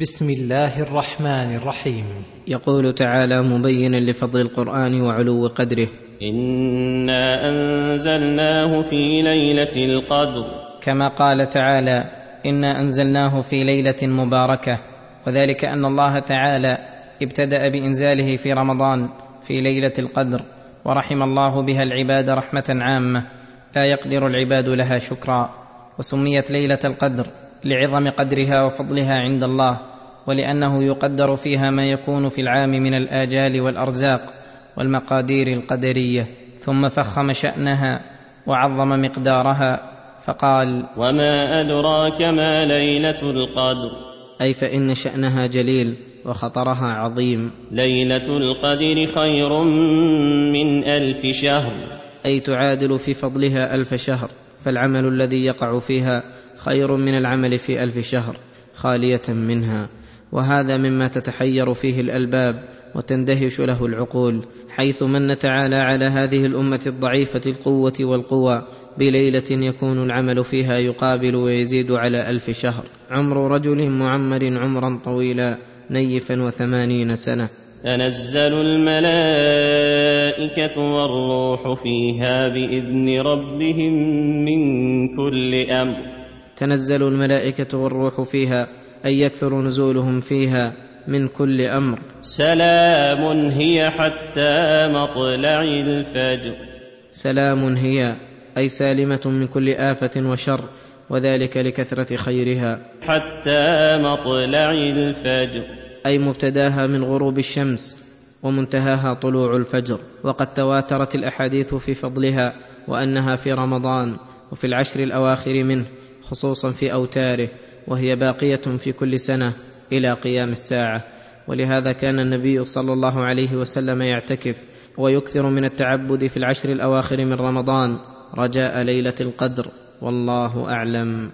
بسم الله الرحمن الرحيم. يقول تعالى مبينا لفضل القرآن وعلو قدره. إنا أنزلناه في ليلة القدر. كما قال تعالى إنا أنزلناه في ليلة مباركة. وذلك أن الله تعالى ابتدأ بإنزاله في رمضان في ليلة القدر ورحم الله بها العباد رحمة عامة. لا يقدر العباد لها شكرا. وسميت ليلة القدر لعظم قدرها وفضلها عند الله ولأنه يقدر فيها ما يكون في العام من الآجال والأرزاق والمقادير القدرية. ثم فخم شأنها وعظم مقدارها فقال وما أدراك ما ليلة القدر؟ أي فإن شأنها جليل وخطرها عظيم. ليلة القدر خير من ألف شهر. أي تعادل في فضلها ألف شهر. فالعمل الذي يقع فيها خير من العمل في ألف شهر خالية منها. وهذا مما تتحير فيه الألباب وتندهش له العقول حيث من تعالى على هذه الأمة الضعيفة القوة والقوى بليلة يكون العمل فيها يقابل ويزيد على ألف شهر. عمر رجل معمر عمرا طويلا نيفا وثمانين سنة. تنزل الملائكة والروح فيها بإذن ربهم من كل أمر. تنزل الملائكة والروح فيها أي يكثر نزولهم فيها من كل أمر. سلام هي حتى مطلع الفجر. سلام هي أي سالمة من كل آفة وشر وذلك لكثرة خيرها. حتى مطلع الفجر. أي مبتداها من غروب الشمس ومنتهاها طلوع الفجر. وقد تواترت الأحاديث في فضلها وأنها في رمضان وفي العشر الأواخر منه خصوصا في أوتاره وهي باقية في كل سنة إلى قيام الساعة. ولهذا كان النبي صلى الله عليه وسلم يعتكف ويكثر من التعبد في العشر الأواخر من رمضان رجاء ليلة القدر. والله أعلم.